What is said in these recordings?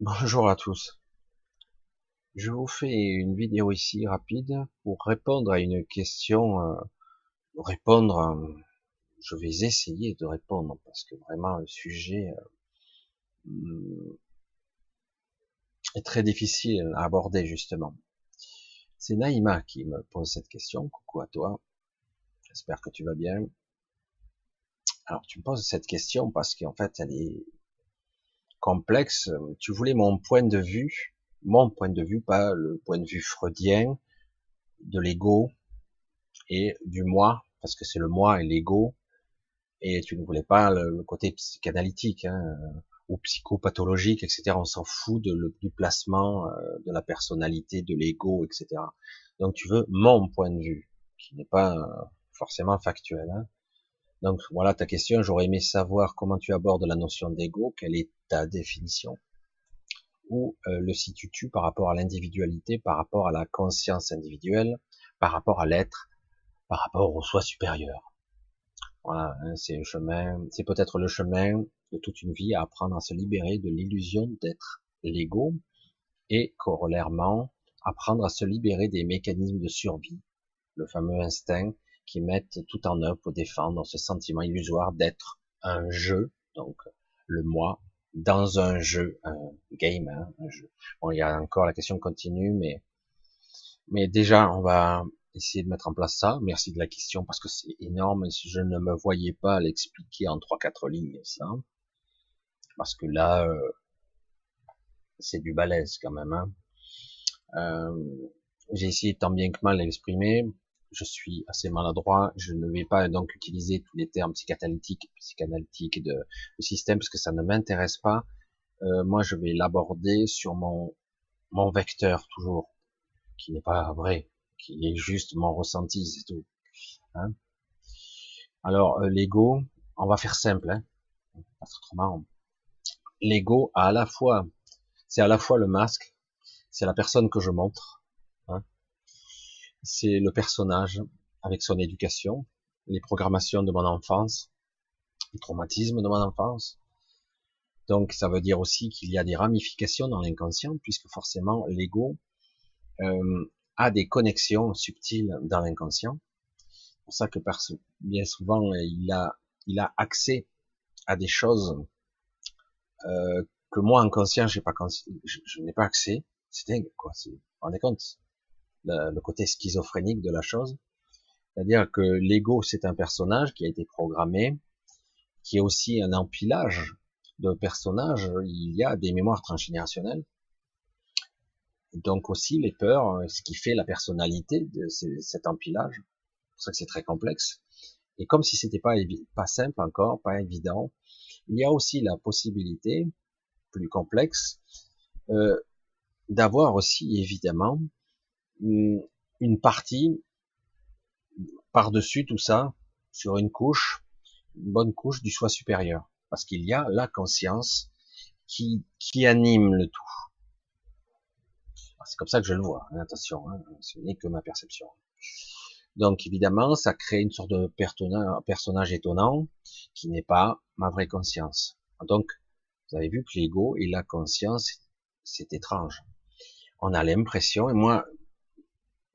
Bonjour à tous. Je vous fais une vidéo ici rapide pour répondre à une question. Euh, répondre, euh, je vais essayer de répondre parce que vraiment le sujet euh, est très difficile à aborder justement. C'est Naïma qui me pose cette question. Coucou à toi. J'espère que tu vas bien. Alors tu me poses cette question parce qu'en fait elle est complexe. Tu voulais mon point de vue, mon point de vue, pas le point de vue freudien de l'ego et du moi, parce que c'est le moi et l'ego, et tu ne voulais pas le, côté psychanalytique hein, ou psychopathologique, etc. On s'en fout de, du placement euh, de la personnalité, de l'ego, etc. Donc tu veux mon point de vue, qui n'est pas euh, forcément factuel. Hein. Donc voilà ta question. J'aurais aimé savoir comment tu abordes la notion d'ego, quelle est ta définition, où euh, le situes-tu par rapport à l'individualité, par rapport à la conscience individuelle, par rapport à l'être, par rapport au soi supérieur? Voilà, hein, c'est le chemin, c'est peut-être le chemin de toute une vie à apprendre à se libérer de l'illusion d'être l'ego et corollairement apprendre à se libérer des mécanismes de survie, le fameux instinct qui mettent tout en œuvre pour défendre ce sentiment illusoire d'être un jeu, donc le moi, dans un jeu, un game, hein, un jeu. Bon, il y a encore la question continue, mais mais déjà, on va essayer de mettre en place ça. Merci de la question parce que c'est énorme. Si je ne me voyais pas l'expliquer en trois quatre lignes, ça, parce que là, euh, c'est du balèze quand même. Hein. Euh, j'ai essayé tant bien que mal l'exprimer je suis assez maladroit, je ne vais pas donc utiliser tous les termes psychanalytiques, psychanalytiques de, de système parce que ça ne m'intéresse pas. Euh, moi, je vais l'aborder sur mon mon vecteur toujours, qui n'est pas vrai, qui est juste mon ressenti, c'est tout. Hein Alors euh, l'ego, on va faire simple, hein. L'ego a à la fois, c'est à la fois le masque, c'est la personne que je montre, c'est le personnage avec son éducation, les programmations de mon enfance, les traumatismes de mon enfance. Donc ça veut dire aussi qu'il y a des ramifications dans l'inconscient, puisque forcément l'ego euh, a des connexions subtiles dans l'inconscient. C'est pour ça que bien souvent il a, il a accès à des choses euh, que moi inconscient j'ai pas je, je n'ai pas accès. C'est dingue quoi. Vous vous rendez compte? Le, côté schizophrénique de la chose. C'est-à-dire que l'ego, c'est un personnage qui a été programmé, qui est aussi un empilage de personnages. Il y a des mémoires transgénérationnelles. Donc aussi les peurs, ce qui fait la personnalité de cet empilage. C'est pour ça que c'est très complexe. Et comme si c'était pas pas simple encore, pas évident, il y a aussi la possibilité plus complexe euh, d'avoir aussi évidemment une partie par-dessus tout ça, sur une couche, une bonne couche du soi supérieur. Parce qu'il y a la conscience qui, qui anime le tout. C'est comme ça que je le vois, hein, attention, hein, ce n'est que ma perception. Donc évidemment, ça crée une sorte de personnage étonnant qui n'est pas ma vraie conscience. Donc, vous avez vu que l'ego et la conscience, c'est étrange. On a l'impression, et moi,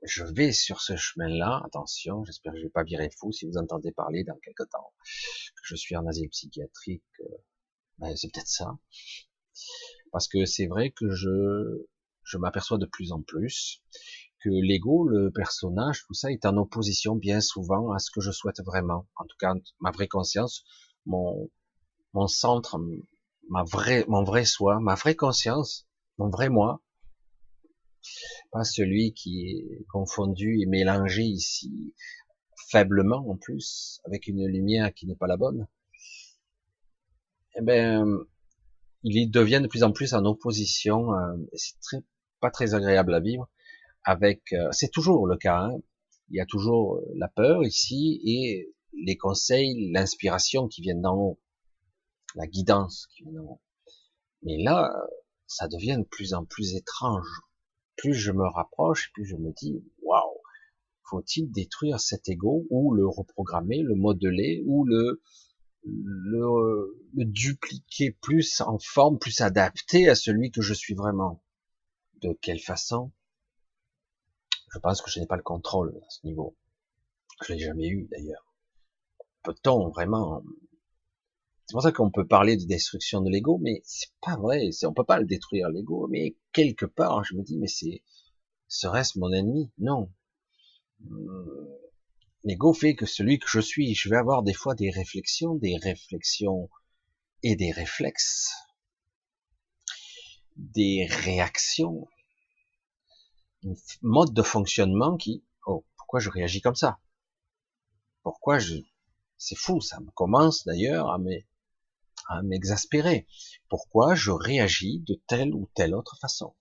je vais sur ce chemin-là. Attention, j'espère que je vais pas virer fou si vous entendez parler dans quelque temps que je suis en asile psychiatrique. Euh, ben, c'est peut-être ça. Parce que c'est vrai que je, je m'aperçois de plus en plus que l'ego, le personnage, tout ça est en opposition bien souvent à ce que je souhaite vraiment. En tout cas, ma vraie conscience, mon, mon centre, ma vraie, mon vrai soi, ma vraie conscience, mon vrai moi, pas celui qui est confondu et mélangé ici faiblement en plus avec une lumière qui n'est pas la bonne. Eh ben, il devient de plus en plus en opposition. Euh, c'est très pas très agréable à vivre. Avec, euh, c'est toujours le cas. Hein. Il y a toujours la peur ici et les conseils, l'inspiration qui viennent d'en haut, la guidance qui vient d'en haut. Mais là, ça devient de plus en plus étrange plus je me rapproche, plus je me dis, waouh, faut-il détruire cet ego ou le reprogrammer, le modeler ou le le, dupliquer plus en forme, plus adapté à celui que je suis vraiment? De quelle façon? Je pense que je n'ai pas le contrôle à ce niveau. Je l'ai jamais eu d'ailleurs. Peut-on vraiment C'est pour ça qu'on peut parler de destruction de l'ego, mais c'est pas vrai. On peut pas le détruire l'ego, mais quelque part, je me dis, mais c'est serait-ce mon ennemi? Non. Hum, l'ego fait que celui que je suis, je vais avoir des fois des réflexions, des réflexions et des réflexes, des réactions, un mode de fonctionnement qui, oh, pourquoi je réagis comme ça? Pourquoi je, c'est fou, ça me commence d'ailleurs à m'exaspérer. Pourquoi je réagis de telle ou telle autre façon?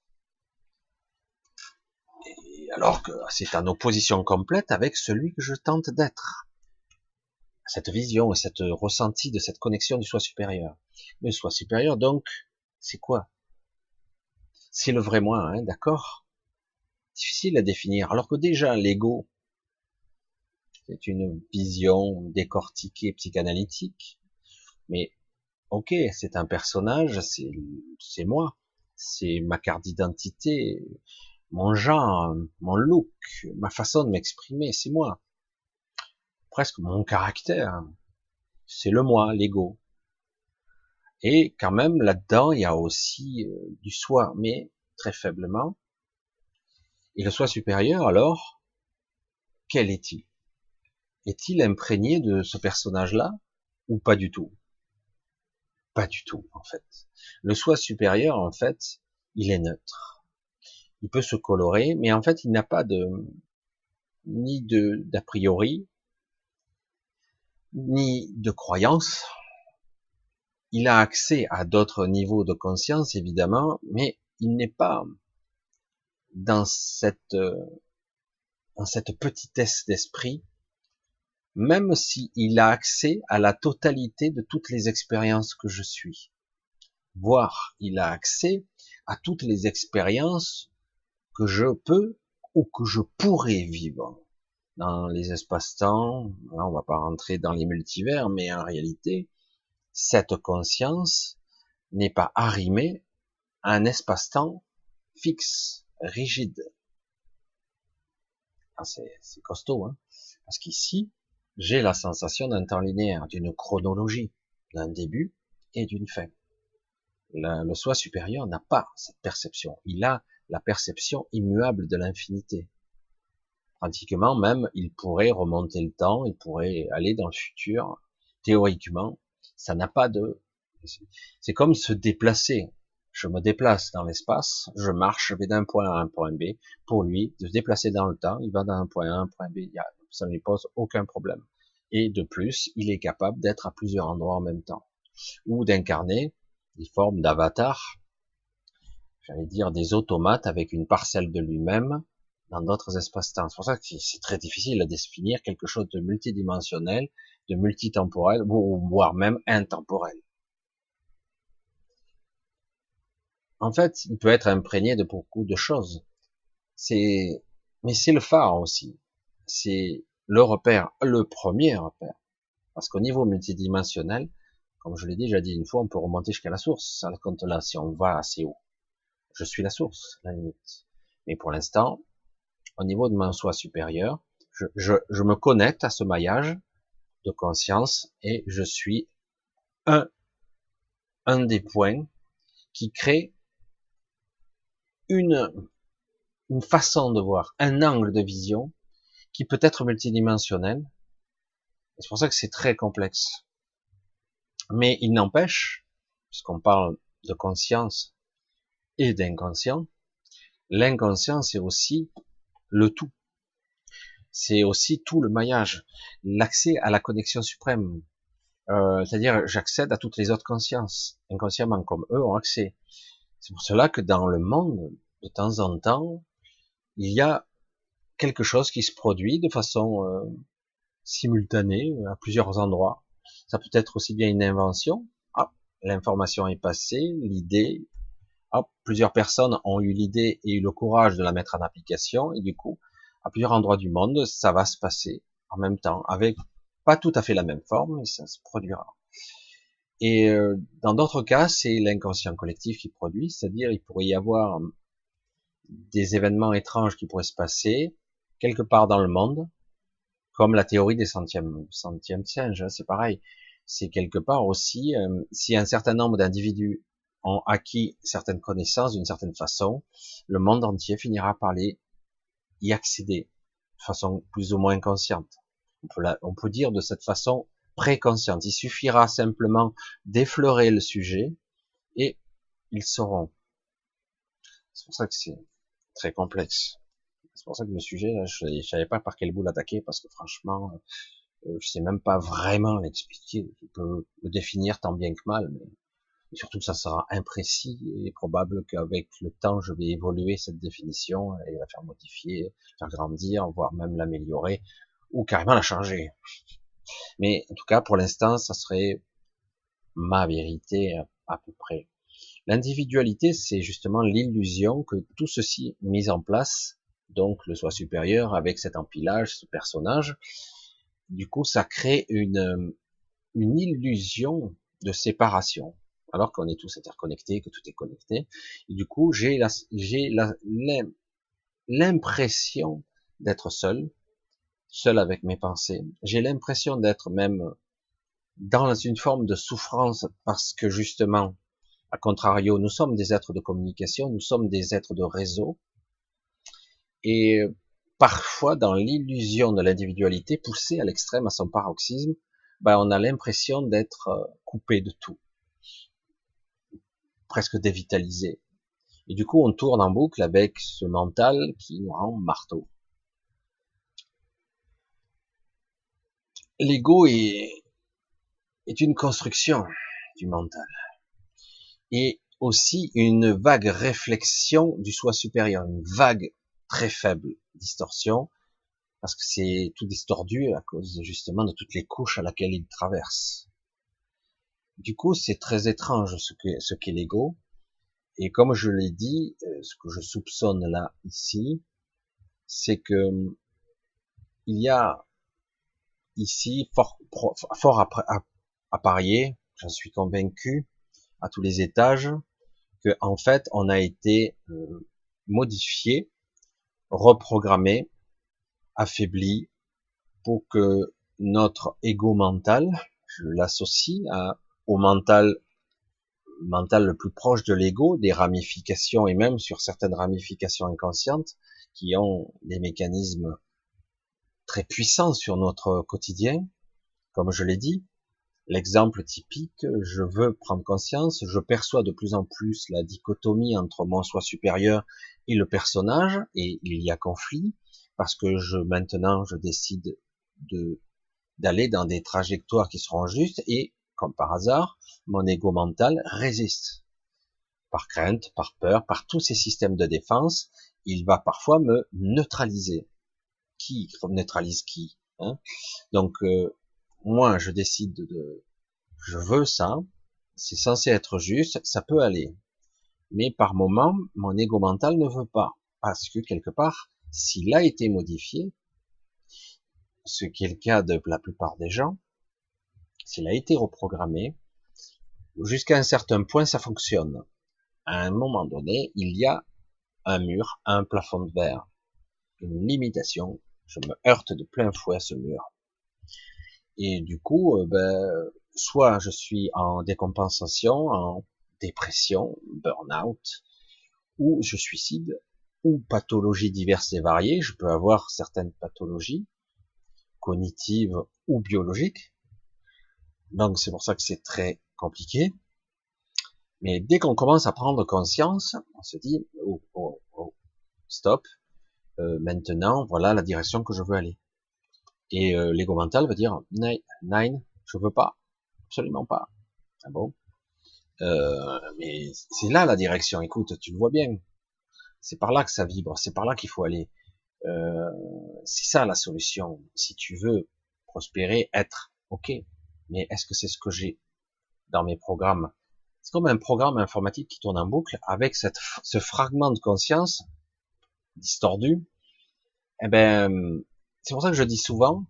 Alors que c'est en opposition complète avec celui que je tente d'être. Cette vision et cette ressenti de cette connexion du soi supérieur. Le soi supérieur, donc, c'est quoi? C'est le vrai moi, hein, d'accord? Difficile à définir. Alors que déjà, l'ego, c'est une vision décortiquée, psychanalytique. Mais, ok, c'est un personnage, c'est moi, c'est ma carte d'identité, mon genre, mon look, ma façon de m'exprimer, c'est moi. Presque mon caractère, c'est le moi, l'ego. Et quand même, là-dedans, il y a aussi euh, du soi, mais très faiblement. Et le soi supérieur, alors, quel est-il? Est-il imprégné de ce personnage-là ou pas du tout? Pas du tout, en fait. Le soi supérieur, en fait, il est neutre il peut se colorer, mais en fait, il n'a pas de ni de d'a priori, ni de croyance. Il a accès à d'autres niveaux de conscience, évidemment, mais il n'est pas dans cette dans cette petitesse d'esprit, même s'il a accès à la totalité de toutes les expériences que je suis. Voire, il a accès à toutes les expériences que je peux ou que je pourrais vivre dans les espaces-temps. on va pas rentrer dans les multivers, mais en réalité, cette conscience n'est pas arrimée à un espace-temps fixe, rigide. Ah, c'est costaud, hein parce qu'ici, j'ai la sensation d'un temps linéaire, d'une chronologie, d'un début et d'une fin. le soi supérieur n'a pas cette perception. Il a la perception immuable de l'infinité. Pratiquement même, il pourrait remonter le temps, il pourrait aller dans le futur. Théoriquement, ça n'a pas de... C'est comme se déplacer. Je me déplace dans l'espace, je marche, je vais d'un point A à un point B. Pour lui, de se déplacer dans le temps, il va d'un point A à un point B. Ça ne lui pose aucun problème. Et de plus, il est capable d'être à plusieurs endroits en même temps. Ou d'incarner des formes d'avatar j'allais dire, des automates avec une parcelle de lui-même dans d'autres espaces-temps. C'est pour ça que c'est très difficile à définir quelque chose de multidimensionnel, de multitemporel, voire même intemporel. En fait, il peut être imprégné de beaucoup de choses. C'est, mais c'est le phare aussi. C'est le repère, le premier repère. Parce qu'au niveau multidimensionnel, comme je l'ai déjà dit une fois, on peut remonter jusqu'à la source. Ça compte là si on va assez haut je suis la source, la limite. Mais pour l'instant, au niveau de mon soi supérieur, je, je, je, me connecte à ce maillage de conscience et je suis un, un des points qui crée une, une façon de voir, un angle de vision qui peut être multidimensionnel. C'est pour ça que c'est très complexe. Mais il n'empêche, puisqu'on parle de conscience et d'inconscient, l'inconscient c'est aussi le tout. C'est aussi tout le maillage, l'accès à la connexion suprême. Euh, C'est-à-dire, j'accède à toutes les autres consciences, inconsciemment comme eux ont accès. C'est pour cela que dans le monde, de temps en temps, il y a quelque chose qui se produit de façon euh, simultanée à plusieurs endroits. Ça peut être aussi bien une invention. Ah, l'information est passée, l'idée plusieurs personnes ont eu l'idée et eu le courage de la mettre en application, et du coup, à plusieurs endroits du monde, ça va se passer en même temps, avec pas tout à fait la même forme, mais ça se produira. Et euh, dans d'autres cas, c'est l'inconscient collectif qui produit, c'est-à-dire il pourrait y avoir des événements étranges qui pourraient se passer quelque part dans le monde, comme la théorie des centièmes, centièmes singes, hein, c'est pareil. C'est quelque part aussi, euh, si un certain nombre d'individus ont acquis certaines connaissances d'une certaine façon, le monde entier finira par les y accéder de façon plus ou moins consciente. On peut, on peut dire de cette façon préconsciente. Il suffira simplement d'effleurer le sujet et ils sauront. C'est pour ça que c'est très complexe. C'est pour ça que le sujet, je, ne savais pas par quel bout l'attaquer parce que franchement, euh, je sais même pas vraiment l'expliquer. Je peux le définir tant bien que mal, mais surtout que ça sera imprécis et probable qu'avec le temps, je vais évoluer cette définition et la faire modifier, faire grandir, voire même l'améliorer ou carrément la changer. Mais en tout cas, pour l'instant, ça serait ma vérité à peu près. L'individualité, c'est justement l'illusion que tout ceci mis en place, donc le soi supérieur avec cet empilage, ce personnage, du coup, ça crée une, une illusion de séparation, alors qu'on est tous interconnectés, que tout est connecté. Et du coup, j'ai l'impression d'être seul, seul avec mes pensées. J'ai l'impression d'être même dans une forme de souffrance parce que justement, à contrario, nous sommes des êtres de communication, nous sommes des êtres de réseau. Et parfois, dans l'illusion de l'individualité, poussée à l'extrême, à son paroxysme, ben, on a l'impression d'être euh, coupé de tout, presque dévitalisé. Et du coup, on tourne en boucle avec ce mental qui nous rend marteau. L'ego est, est une construction du mental et aussi une vague réflexion du soi supérieur, une vague très faible distorsion, parce que c'est tout distordu à cause justement de toutes les couches à laquelle il traverse. Du coup, c'est très étrange ce que ce qu'est l'ego. Et comme je l'ai dit, euh, ce que je soupçonne là ici, c'est que il y a ici fort, fort à, à parier, j'en suis convaincu, à tous les étages, que en fait on a été euh, modifié, reprogrammé, affaibli pour que notre ego mental, je l'associe au mental mental le plus proche de l'ego, des ramifications et même sur certaines ramifications inconscientes qui ont des mécanismes très puissants sur notre quotidien, comme je l'ai dit, L'exemple typique, je veux prendre conscience, je perçois de plus en plus la dichotomie entre mon soi supérieur et le personnage, et il y a conflit, parce que je, maintenant, je décide de, d'aller dans des trajectoires qui seront justes, et, comme par hasard, mon ego mental résiste. Par crainte, par peur, par tous ces systèmes de défense, il va parfois me neutraliser. Qui neutralise qui hein? Donc, euh, moi je décide de, je veux ça, c'est censé être juste, ça peut aller. Mais par moment, mon ego mental ne veut pas. Parce que quelque part, s'il a été modifié, ce qui est le cas de la plupart des gens, s'il a été reprogrammé, jusqu'à un certain point, ça fonctionne. À un moment donné, il y a un mur, un plafond de verre, une limitation. Je me heurte de plein fouet à ce mur. Et du coup, euh, ben, soit je suis en décompensation, en dépression, burn-out, ou je suicide, ou pathologies diverses et variées. Je peux avoir certaines pathologies cognitives ou biologiques. Donc c'est pour ça que c'est très compliqué. Mais dès qu'on commence à prendre conscience, on se dit oh, oh, oh stop. Euh, maintenant, voilà la direction que je veux aller. Et euh, l'ego mental va dire nine, je veux pas, absolument pas. Ah bon? Euh, Mais c'est là la direction. Écoute, tu le vois bien. C'est par là que ça vibre. C'est par là qu'il faut aller. Euh, c'est ça la solution. Si tu veux prospérer, être ok. Mais est-ce que c'est ce que j'ai dans mes programmes? C'est comme un programme informatique qui tourne en boucle avec ce fragment de conscience distordu. Eh ben, c'est pour ça que je dis souvent,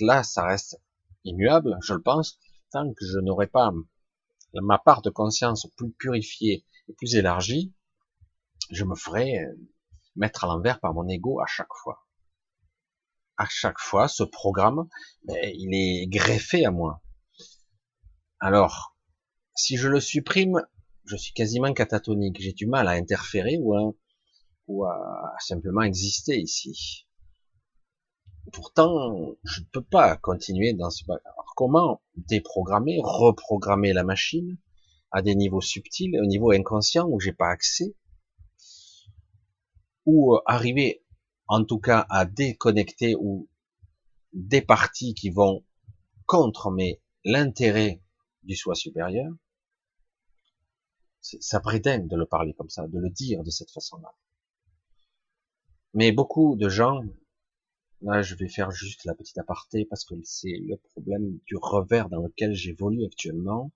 là ça reste immuable, je le pense, tant que je n'aurai pas ma part de conscience plus purifiée et plus élargie, je me ferai mettre à l'envers par mon ego à chaque fois. À chaque fois, ce programme, ben, il est greffé à moi. Alors, si je le supprime, je suis quasiment catatonique. J'ai du mal à interférer ou à simplement exister ici. Pourtant, je ne peux pas continuer dans ce... Alors, comment déprogrammer, reprogrammer la machine à des niveaux subtils, au niveau inconscient où j'ai pas accès, ou euh, arriver en tout cas à déconnecter ou des parties qui vont contre l'intérêt du soi supérieur, ça prétend de le parler comme ça, de le dire de cette façon-là. Mais beaucoup de gens, là je vais faire juste la petite aparté parce que c'est le problème du revers dans lequel j'évolue actuellement.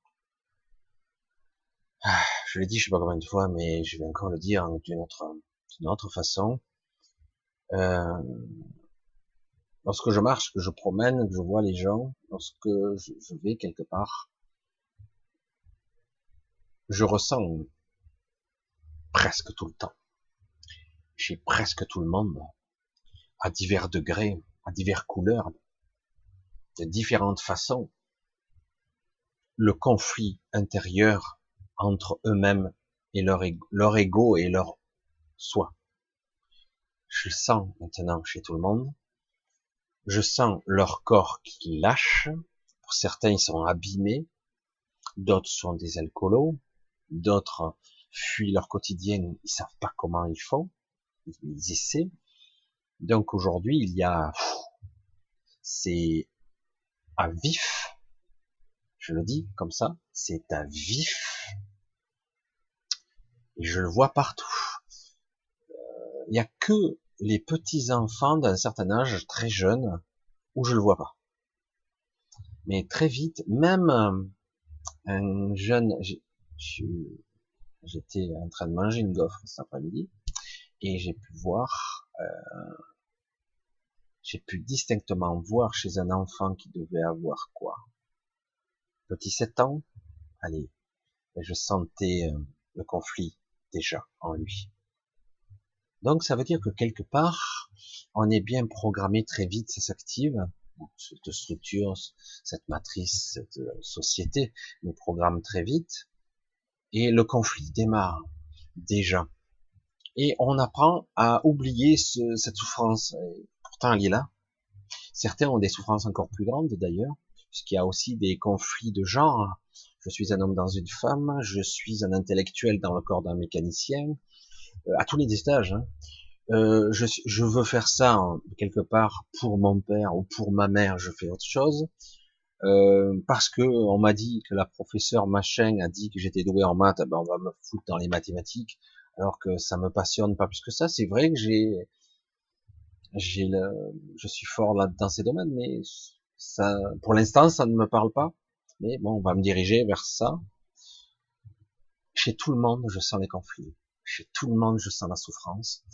Ah, je l'ai dit je sais pas combien de fois, mais je vais encore le dire d'une autre, d'une autre façon. Euh, lorsque je marche, que je promène, que je vois les gens, lorsque je vais quelque part, je ressens presque tout le temps, chez presque tout le monde, à divers degrés, à divers couleurs, de différentes façons, le conflit intérieur entre eux-mêmes et leur, leur ego et leur soi. Je sens maintenant chez tout le monde, je sens leur corps qui lâche, pour certains ils sont abîmés, d'autres sont des alcoolos, d'autres fuient leur quotidien, ils savent pas comment ils font, ils essaient. Donc aujourd'hui, il y a, c'est à vif, je le dis comme ça, c'est à vif, et je le vois partout. Euh, il n'y a que les petits enfants d'un certain âge, très jeunes, où je le vois pas. Mais très vite, même un jeune, j'étais en train de manger une gaufre cet après-midi et j'ai pu voir, euh, j'ai pu distinctement voir chez un enfant qui devait avoir quoi, petit 7 ans, allez, et je sentais euh, le conflit déjà en lui. Donc ça veut dire que quelque part, on est bien programmé très vite, ça s'active, cette structure, cette matrice, cette euh, société nous programme très vite, et le conflit démarre déjà. Et on apprend à oublier cette souffrance. Pourtant, elle est là. Certains ont des souffrances encore plus grandes d'ailleurs, puisqu'il y a aussi des conflits de genre. Je suis un homme dans une femme, je suis un intellectuel dans le corps d'un mécanicien, euh, à tous les stages. Hein. Euh, je, veux faire ça quelque part pour mon père ou pour ma mère, je fais autre chose. Euh, parce que on m'a dit que la professeure machin a dit que j'étais doué en maths, ben on va me foutre dans les mathématiques, alors que ça me passionne pas plus que ça. C'est vrai que j'ai, j'ai le, je suis fort là dans ces domaines, mais ça, pour l'instant, ça ne me parle pas. Mais bon, on va me diriger vers ça. Chez tout le monde, je sens les conflits. Chez tout le monde, je sens la souffrance.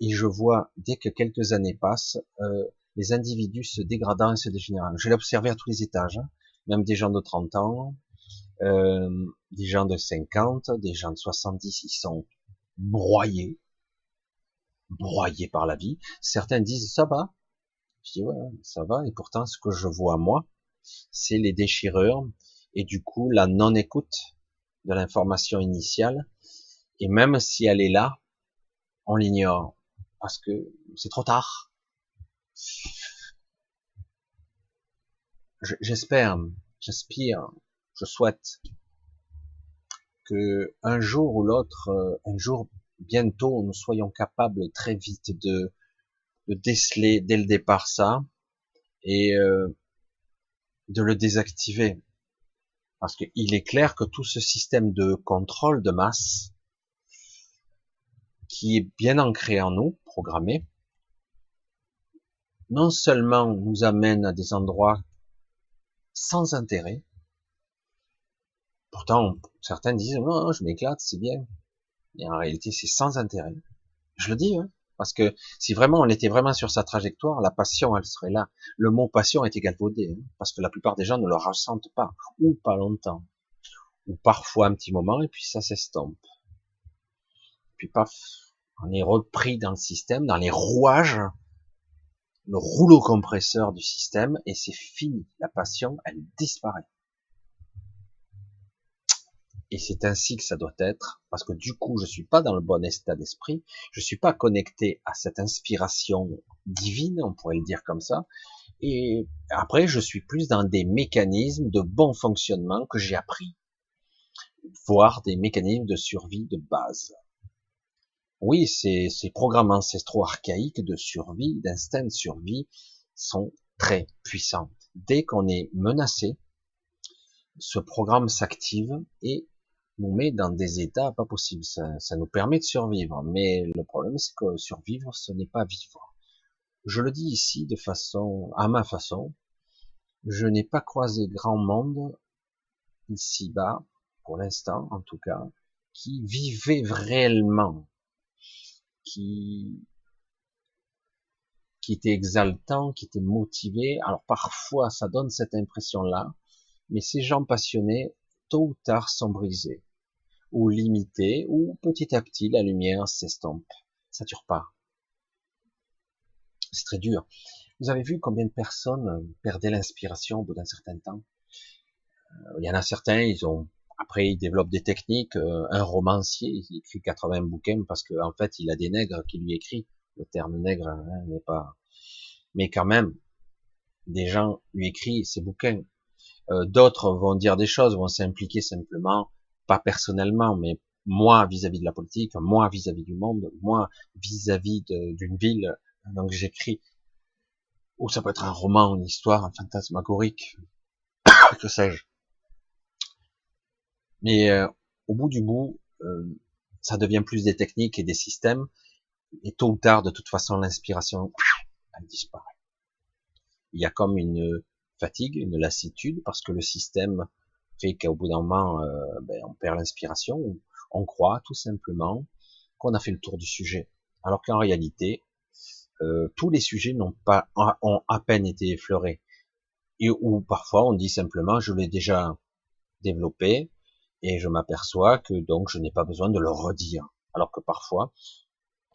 Et je vois, dès que quelques années passent, euh, les individus se dégradant et se dégénérant. Je l'ai observé à tous les étages, hein. même des gens de 30 ans, euh, des gens de 50, des gens de 70, ils sont broyés, broyés par la vie. Certains disent ça va. Je dis ouais, ça va. Et pourtant, ce que je vois moi, c'est les déchireurs et du coup la non-écoute de l'information initiale. Et même si elle est là, on l'ignore parce que c'est trop tard. J'espère, j'aspire, je souhaite que un jour ou l'autre, euh, un jour bientôt, nous soyons capables très vite de, déceler dès le départ ça et euh, de le désactiver. Parce qu'il est clair que tout ce système de contrôle de masse, qui est bien ancré en nous, programmé, non seulement nous amène à des endroits sans intérêt, pourtant certains disent non, je m'éclate, c'est bien, mais en réalité c'est sans intérêt. Je le dis, hein Parce que si vraiment on était vraiment sur sa trajectoire, la passion, elle serait là. Le mot passion est égalvaudé, hein, parce que la plupart des gens ne le ressentent pas, ou pas longtemps, ou parfois un petit moment, et puis ça s'estompe. Puis paf, on est repris dans le système, dans les rouages, le rouleau compresseur du système, et c'est fini. La passion, elle disparaît. Et c'est ainsi que ça doit être, parce que du coup, je suis pas dans le bon état d'esprit, je suis pas connecté à cette inspiration divine, on pourrait le dire comme ça. Et après, je suis plus dans des mécanismes de bon fonctionnement que j'ai appris, voire des mécanismes de survie de base. Oui, ces, ces programmes ancestraux archaïques de survie, d'instinct de survie, sont très puissants. Dès qu'on est menacé, ce programme s'active et nous met dans des états pas possibles. Ça, ça nous permet de survivre, mais le problème c'est que survivre, ce n'est pas vivre. Je le dis ici de façon, à ma façon, je n'ai pas croisé grand monde ici-bas, pour l'instant en tout cas, qui vivait réellement, qui qui était exaltant, qui était motivé. Alors parfois ça donne cette impression-là, mais ces gens passionnés tôt ou tard sont brisés, ou limités, ou petit à petit la lumière s'estompe. Ça dure pas. C'est très dur. Vous avez vu combien de personnes perdaient l'inspiration au bout d'un certain temps? Euh, Il y en a certains, ils ont après ils développent des techniques. Euh, un romancier, il écrit 80 bouquins parce qu'en en fait il a des nègres qui lui écrit. Le terme nègre hein, n'est pas. Mais quand même, des gens lui écrivent ces bouquins. Euh, d'autres vont dire des choses, vont s'impliquer simplement, pas personnellement, mais moi vis-à-vis de la politique, moi vis-à-vis du monde, moi vis-à-vis d'une ville. Donc j'écris. Ou ça peut être un roman, une histoire, un fantasmagorique, que sais-je. Mais euh, au bout du bout, euh, ça devient plus des techniques et des systèmes. Et tôt ou tard, de toute façon, l'inspiration, elle disparaît. Il y a comme une, fatigue, une lassitude, parce que le système fait qu'au bout d'un moment, euh, ben, on perd l'inspiration, on croit tout simplement qu'on a fait le tour du sujet, alors qu'en réalité, euh, tous les sujets n'ont pas ont à peine été effleurés, et ou parfois on dit simplement je l'ai déjà développé et je m'aperçois que donc je n'ai pas besoin de le redire, alors que parfois,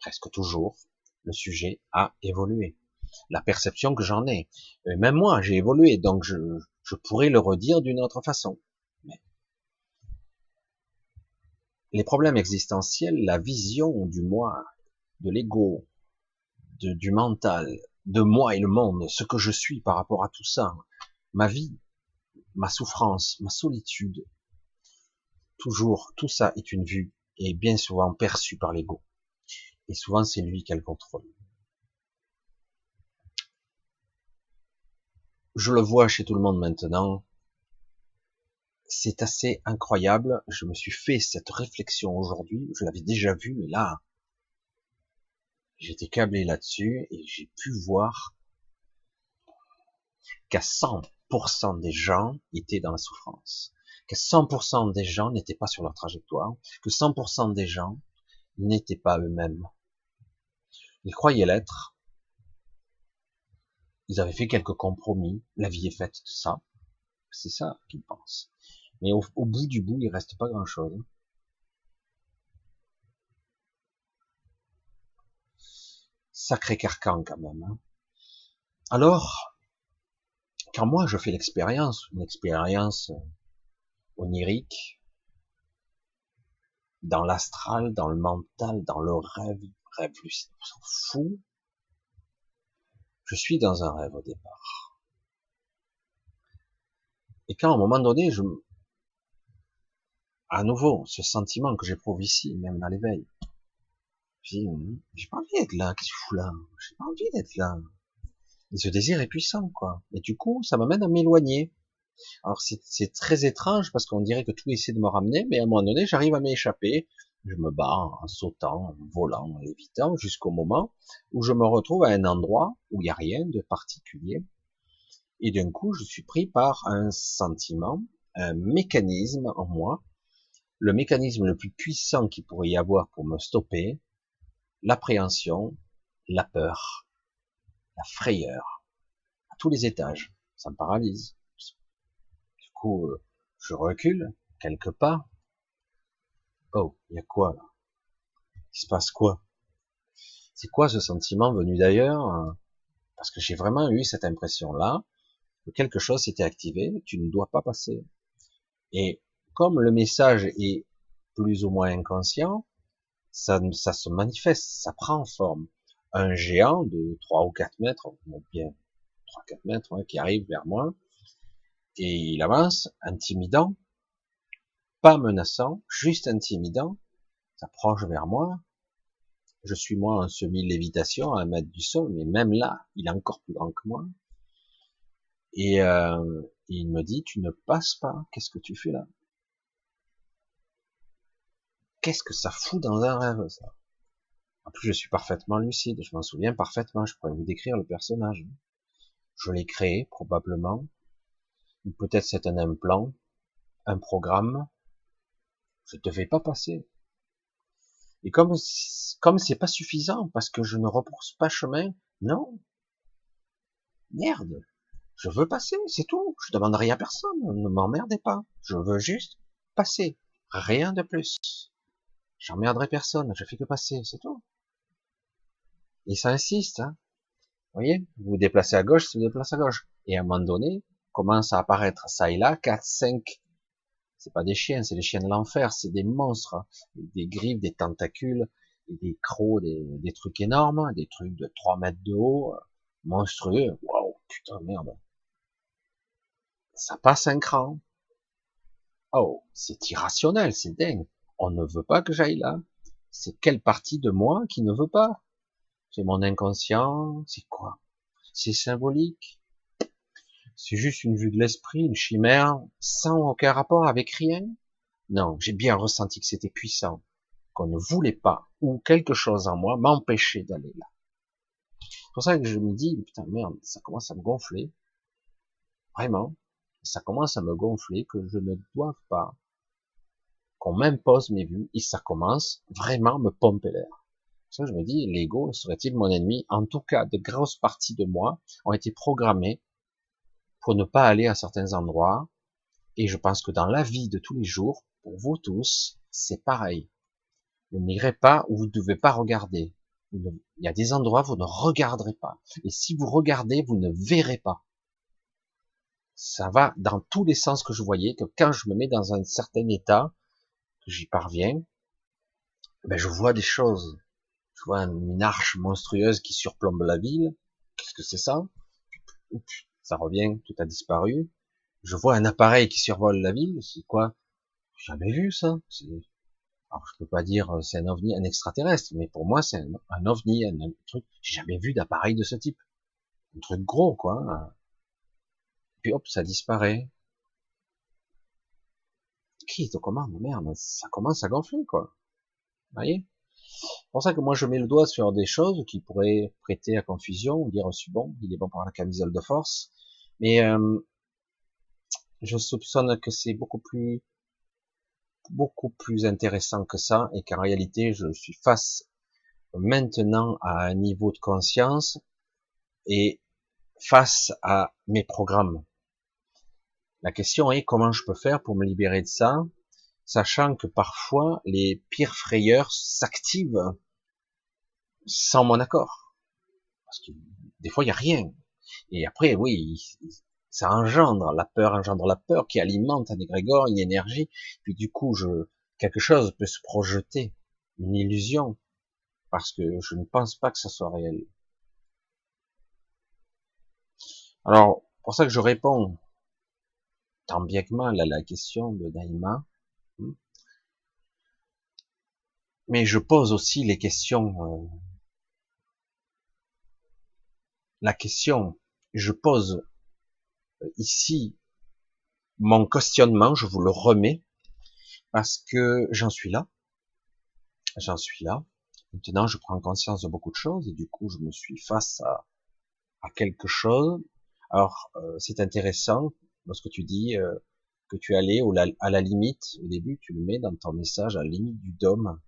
presque toujours, le sujet a évolué la perception que j'en ai. Euh, même moi, j'ai évolué, donc je, pourrais le redire d'une autre façon. Mais les problèmes existentiels, la vision du moi, de l'ego, du mental, de moi et le monde, ce que je suis par rapport à tout ça, ma vie, ma souffrance, ma solitude, toujours, tout ça est une vue et bien souvent perçue par l'ego. Et souvent, c'est lui qui a le contrôle. Je le vois chez tout le monde maintenant. C'est assez incroyable. Je me suis fait cette réflexion aujourd'hui. Je l'avais déjà vu, mais là, j'étais câblé là-dessus et j'ai pu voir qu'à 100% des gens étaient dans la souffrance, que 100% des gens n'étaient pas sur leur trajectoire, que 100% des gens n'étaient pas eux-mêmes. Ils croyaient l'être, ils avaient fait quelques compromis. La vie est faite de ça. C'est ça qu'ils pensent. Mais au, bout du bout, il reste pas grand chose. Sacré carcan quand même. Hein. Alors, quand moi je fais l'expérience, une expérience onirique, dans l'astral, dans le mental, dans le rêve, rêve lucide, on s'en fout, je suis dans un rêve au départ. Et quand à un moment donné, je, à nouveau, ce sentiment que j'éprouve ici, même dans l'éveil, je dis, hum, j'ai pas envie d'être là, qu'est-ce que je fous là? J'ai pas envie d'être là. Et ce désir est puissant, quoi. Et du coup, ça m'amène à m'éloigner. Alors c'est très étrange parce qu'on dirait que tout essaie de me ramener, mais à un moment donné, j'arrive à m'échapper je me bats en sautant, en volant, en lévitant, jusqu'au moment où je me retrouve à un endroit où il n'y a rien de particulier. Et d'un coup, je suis pris par un sentiment, un mécanisme en moi, le mécanisme le plus puissant qu'il pourrait y avoir pour me stopper, l'appréhension, la peur, la frayeur, à tous les étages. Ça me paralyse. Du coup, euh, je recule quelques pas. Oh, il y a quoi là? Il se passe quoi? C'est quoi ce sentiment venu d'ailleurs Parce que j'ai vraiment eu cette impression-là que quelque chose s'était activé. Tu ne dois pas passer. Et comme le message est plus ou moins inconscient, ça, se manifeste, ça prend forme. Un géant de 3 ou 4 mètres, bien 3-4 mètres, hein, qui arrive vers moi, et il avance, intimidant, pas menaçant, juste intimidant, s'approche vers moi. Je suis moi en semi-lévitation à un mètre du sol, mais même là, il est encore plus grand que moi. Et euh, il me dit, tu ne passes pas, qu'est-ce que tu fais là? Qu'est-ce que ça fout dans un rêve, ça? En plus, je suis parfaitement lucide, je m'en souviens parfaitement, je pourrais vous décrire le personnage. Je l'ai créé, probablement. Peut-être c'est un implant, un programme. Je ne devais pas passer. Et comme comme c'est pas suffisant, parce que je ne repousse pas chemin, non. Merde. Je veux passer, c'est tout. Je demande rien à personne. Ne m'emmerdez pas. Je veux juste passer. Rien de plus. J'emmerderai personne, je fais que passer, c'est tout. Et ça insiste, hein. Vous voyez, vous vous déplacez à gauche, vous vous déplacez à gauche. Et à un moment donné, commence à apparaître ça et là, 4, 5, c'est pas des chiens, c'est des chiens de l'enfer, c'est des monstres, hein. des griffes, des tentacules, des crocs, des, trucs énormes, des trucs de 3 mètres de haut, monstrueux. Waouh, putain, merde. Ça passe un cran. Oh, c'est irrationnel, c'est dingue on ne veut pas que j'aille là. C'est quelle partie de moi qui ne veut pas? C'est mon inconscient C'est quoi? C'est symbolique C'est juste une vue de l'esprit, une chimère, sans aucun rapport avec rien Non, j'ai bien ressenti que c'était puissant, qu'on ne voulait pas, ou quelque chose en moi m'empêchait d'aller là. C'est pour ça que je me dis, putain merde, ça commence à me gonfler. Vraiment, ça commence à me gonfler que je ne dois pas qu'on m'impose mes vues et ça commence vraiment à me pomper l'air. Ça, je me dis, l'ego serait-il mon ennemi? En tout cas, de grosses parties de moi ont été programmées pour ne pas aller à certains endroits. Et je pense que dans la vie de tous les jours, pour vous tous, c'est pareil. Vous n'irez pas où vous ne devez pas regarder. Il y a des endroits où vous ne regarderez pas. Et si vous regardez, vous ne verrez pas. Ça va dans tous les sens que je voyais, que quand je me mets dans un certain état, j'y parviens, ben je vois des choses. Je vois une arche monstrueuse qui surplombe la ville. Qu'est-ce que c'est ça? Ça revient, tout a disparu. Je vois un appareil qui survole la ville. C'est quoi? Jamais vu ça. Alors je peux pas dire c'est un ovni, un extraterrestre, mais pour moi c'est un, ovni, un, truc. J'ai jamais vu d'appareil de ce type. Un truc gros quoi. Puis hop, ça disparaît qui te commande Merde, ça commence à gonfler, quoi. Vous voyez? C'est pour ça que moi je mets le doigt sur des choses qui pourraient prêter à confusion, dire aussi bon, il est bon pour la camisole de force, mais euh, je soupçonne que c'est beaucoup plus beaucoup plus intéressant que ça et qu'en réalité je suis face maintenant à un niveau de conscience et face à mes programmes. La question est comment je peux faire pour me libérer de ça, sachant que parfois les pires frayeurs s'activent sans mon accord. Parce que des fois il n'y a rien. Et après, oui, ça engendre, la peur engendre la peur qui alimente un égrégore, une énergie. Puis du coup, je, quelque chose peut se projeter, une illusion, parce que je ne pense pas que ça soit réel. Alors, pour ça que je réponds tant bien que mal à la question de Naïma. Hmm. Mais je pose aussi les questions. Euh, la question, je pose euh, ici mon questionnement, je vous le remets, parce que j'en suis là. J'en suis là. Maintenant, je prends conscience de beaucoup de choses et du coup, je me suis face à, à quelque chose. Alors, euh, c'est intéressant lorsque tu dis euh, que tu es allé à la limite, au début, tu le mets dans ton message à la limite du dôme.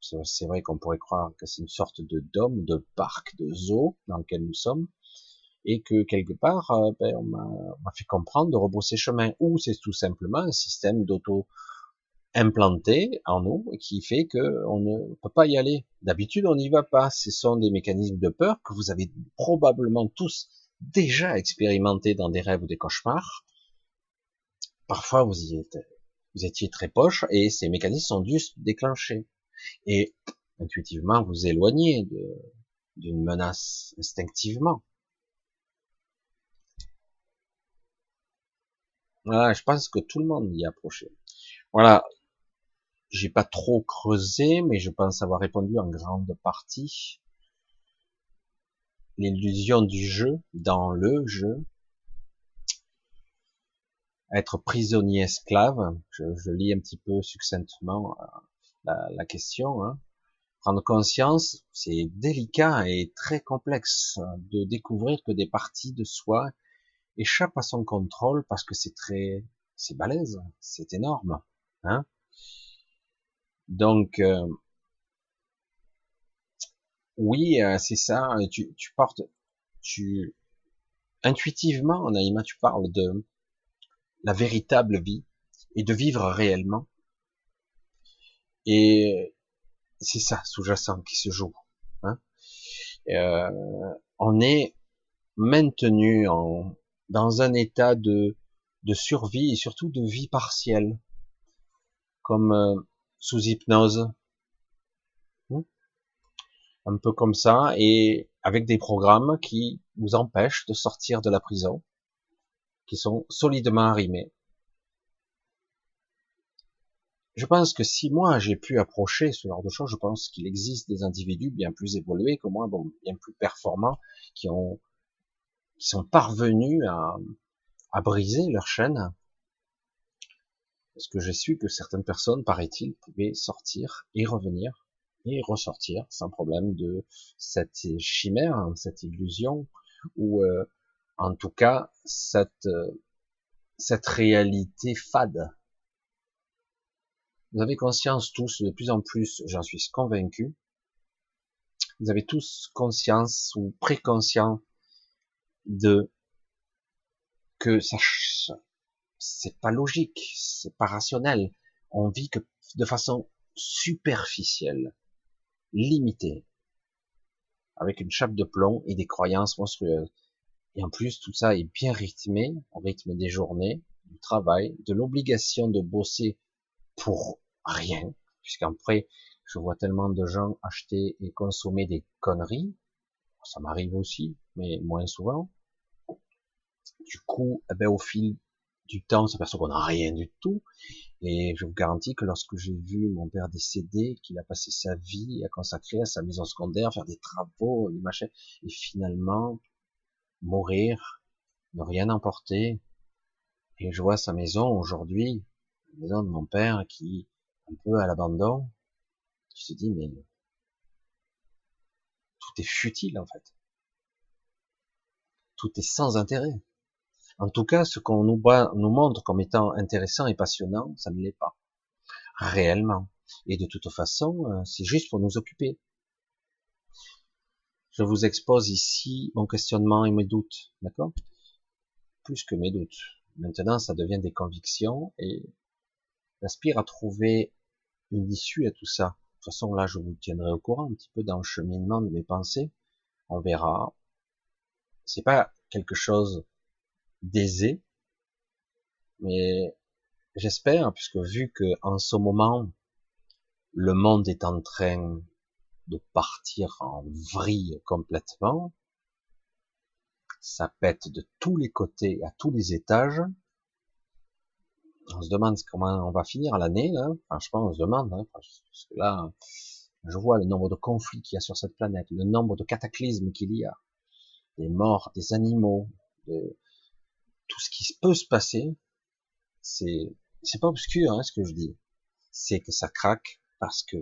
C'est vrai qu'on pourrait croire que c'est une sorte de dôme, de parc, de zoo dans lequel nous sommes, et que quelque part, euh, ben, on m'a fait comprendre de rebrousser chemin, ou c'est tout simplement un système d'auto implanté en nous qui fait que on ne peut pas y aller. D'habitude, on n'y va pas. Ce sont des mécanismes de peur que vous avez probablement tous déjà expérimenté dans des rêves ou des cauchemars. Parfois, vous y êtes, vous étiez très poche et ces mécanismes sont dû se déclencher. Et intuitivement, vous éloignez d'une menace instinctivement. Voilà, je pense que tout le monde y est approché. Voilà. J'ai pas trop creusé, mais je pense avoir répondu en grande partie. L'illusion du jeu dans le jeu. Être prisonnier esclave. Je, lis un petit peu succinctement euh, la, question. Hein. Prendre conscience, c'est délicat et très complexe de découvrir que des parties de soi échappe à son contrôle parce que c'est très, c'est balèze, c'est énorme, hein. Donc, euh, oui, euh, c'est ça. Tu, tu portes, tu intuitivement, Naïma, tu parles de la véritable vie et de vivre réellement. Et c'est ça, sous-jacent, qui se joue. Hein. Euh, on est maintenu en, dans un état de, de survie et surtout de vie partielle, comme euh, sous hypnose, hmm? un peu comme ça, et avec des programmes qui vous empêchent de sortir de la prison, qui sont solidement arrimés. Je pense que si moi j'ai pu approcher ce genre de choses, je pense qu'il existe des individus bien plus évolués que moi, bon, bien plus performants, qui ont qui sont parvenus à, briser leur chaîne. Parce que j'ai su que certaines personnes, paraît-il, pouvaient sortir et revenir et ressortir sans problème de cette chimère, cette illusion, ou euh, en tout cas cette cette réalité fade. Vous avez conscience tous de plus en plus, j'en suis convaincu, vous avez tous conscience ou préconscient de que ça c'est pas logique, c'est pas rationnel. On vit que de façon superficielle, limitée, avec une chape de plomb et des croyances monstrueuses. Et en plus, tout ça est bien rythmé, au rythme des journées, du travail, de l'obligation de bosser pour rien, puisqu'après, je vois tellement de gens acheter et consommer des conneries, ça m'arrive aussi, mais moins souvent. Du coup, eh ben, au fil du temps, on s'aperçoit qu'on n'a rien du tout. Et je vous garantis que lorsque j'ai vu mon père décédé, qu'il a passé sa vie à consacrer à sa maison secondaire, faire des travaux, des machins, et finalement mourir, ne rien emporter, et je vois sa maison aujourd'hui, la maison de mon père qui un peu à l'abandon, je se dis mais tout est futile en fait. Tout est sans intérêt. En tout cas, ce qu'on nous, montre comme étant intéressant et passionnant, ça ne l'est pas. Réellement. Et de toute façon, euh, c'est juste pour nous occuper. Je vous expose ici mon questionnement et mes doutes, d'accord? Plus que mes doutes. Maintenant, ça devient des convictions et j'aspire à trouver une issue à tout ça. De toute façon, là, je vous tiendrai au courant un petit peu dans le cheminement de mes pensées. On verra. C'est pas quelque chose d'aisé, mais j'espère, puisque vu que en ce moment, le monde est en train de partir en vrille complètement, ça pète de tous les côtés, à tous les étages. On se demande comment on va finir l'année, là. Franchement, on se demande, hein, parce que là, je vois le nombre de conflits qu'il y a sur cette planète, le nombre de cataclysmes qu'il y a, des morts, des animaux, de, tout ce qui peut se passer, c'est c'est pas obscur hein, ce que je dis, c'est que ça craque parce que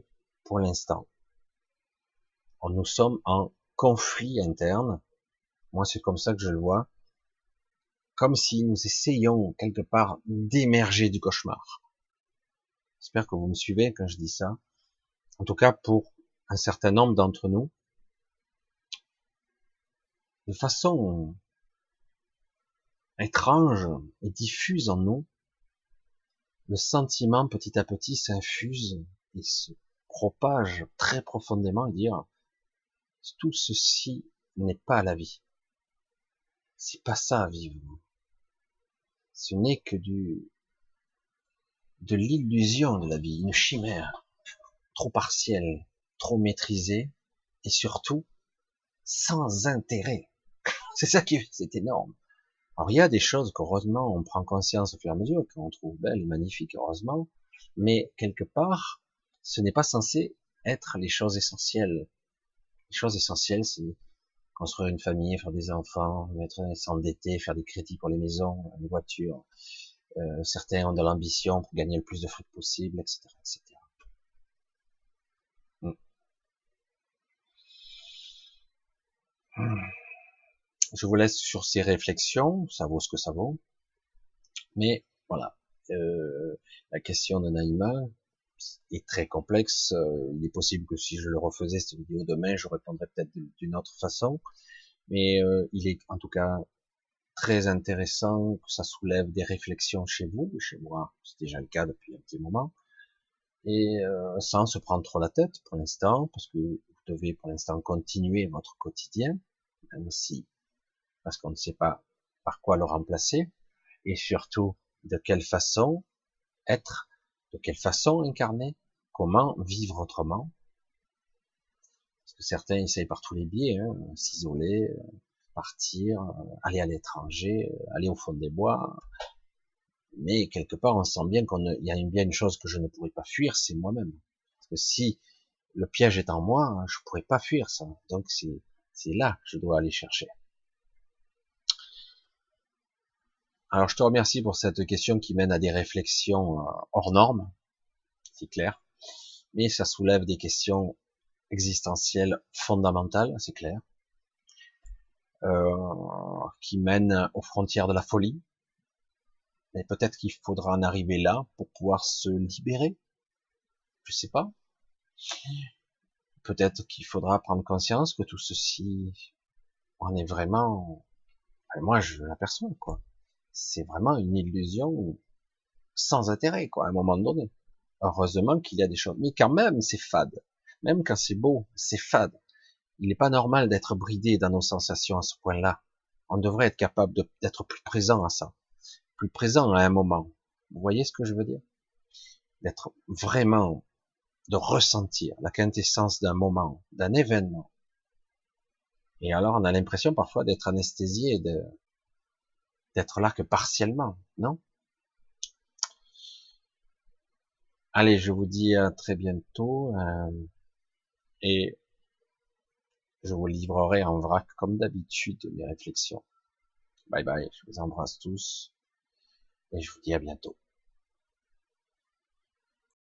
pour l'instant, nous sommes en conflit interne. Moi, c'est comme ça que je le vois, comme si nous essayions quelque part d'émerger du cauchemar. J'espère que vous me suivez quand je dis ça. En tout cas, pour un certain nombre d'entre nous, de façon étrange et diffuse en nous, le sentiment petit à petit s'infuse et se propage très profondément et dire tout ceci n'est pas la vie. C'est pas ça vivre. Ce n'est que du de l'illusion de la vie, une chimère trop partielle, trop maîtrisée et surtout sans intérêt. C'est ça qui c'est énorme. Alors il y a des choses qu'heureusement on prend conscience au fur et à mesure, qu'on trouve belles magnifiques, heureusement, mais quelque part, ce n'est pas censé être les choses essentielles. Les choses essentielles, c'est construire une famille, faire des enfants, mettre s'endetter, faire des crédits pour les maisons, les voitures. Euh, certains ont de l'ambition pour gagner le plus de fric possible, etc., etc. Hmm. Je vous laisse sur ces réflexions, ça vaut ce que ça vaut. Mais voilà, euh, la question de Naïma est très complexe. Euh, il est possible que si je le refaisais cette vidéo demain, je répondrais peut-être d'une autre façon. Mais euh, il est en tout cas très intéressant que ça soulève des réflexions chez vous, chez moi, c'est déjà le cas depuis un petit moment, et sans se prendre trop la tête pour l'instant, parce que vous devez pour l'instant continuer votre quotidien, même si parce qu'on ne sait pas par quoi le remplacer, et surtout de quelle façon être, de quelle façon incarner, comment vivre autrement? Parce que certains essayent par tous les biais, hein, s'isoler, partir, aller à l'étranger, aller au fond des bois. Mais quelque part, on sent bien qu'il y a bien une chose que je ne pourrais pas fuir, c'est moi-même. Parce que si le piège est en moi, je ne pourrais pas fuir ça. Donc c'est là que je dois aller chercher. Alors je te remercie pour cette question qui mène à des réflexions euh, hors normes, c'est clair, mais ça soulève des questions existentielles fondamentales, c'est clair, euh, qui mènent aux frontières de la folie. Mais peut-être qu'il faudra en arriver là pour pouvoir se libérer. Je sais pas. Peut-être qu'il faudra prendre conscience que tout ceci, on est vraiment, moi je l'aperçois quoi c'est vraiment une illusion sans intérêt, quoi, à un moment donné. Heureusement qu'il y a des choses. Mais quand même, c'est fade. Même quand c'est beau, c'est fade. Il n'est pas normal d'être bridé dans nos sensations à ce point-là. On devrait être capable d'être plus présent à ça. Plus présent à un moment. Vous voyez ce que je veux dire? D'être vraiment, de ressentir la quintessence d'un moment, d'un événement. Et alors, on a l'impression parfois d'être anesthésié de, d'être là que partiellement, non? Allez, je vous dis à très bientôt euh, et je vous livrerai en vrac comme d'habitude mes réflexions. Bye bye, je vous embrasse tous et je vous dis à bientôt.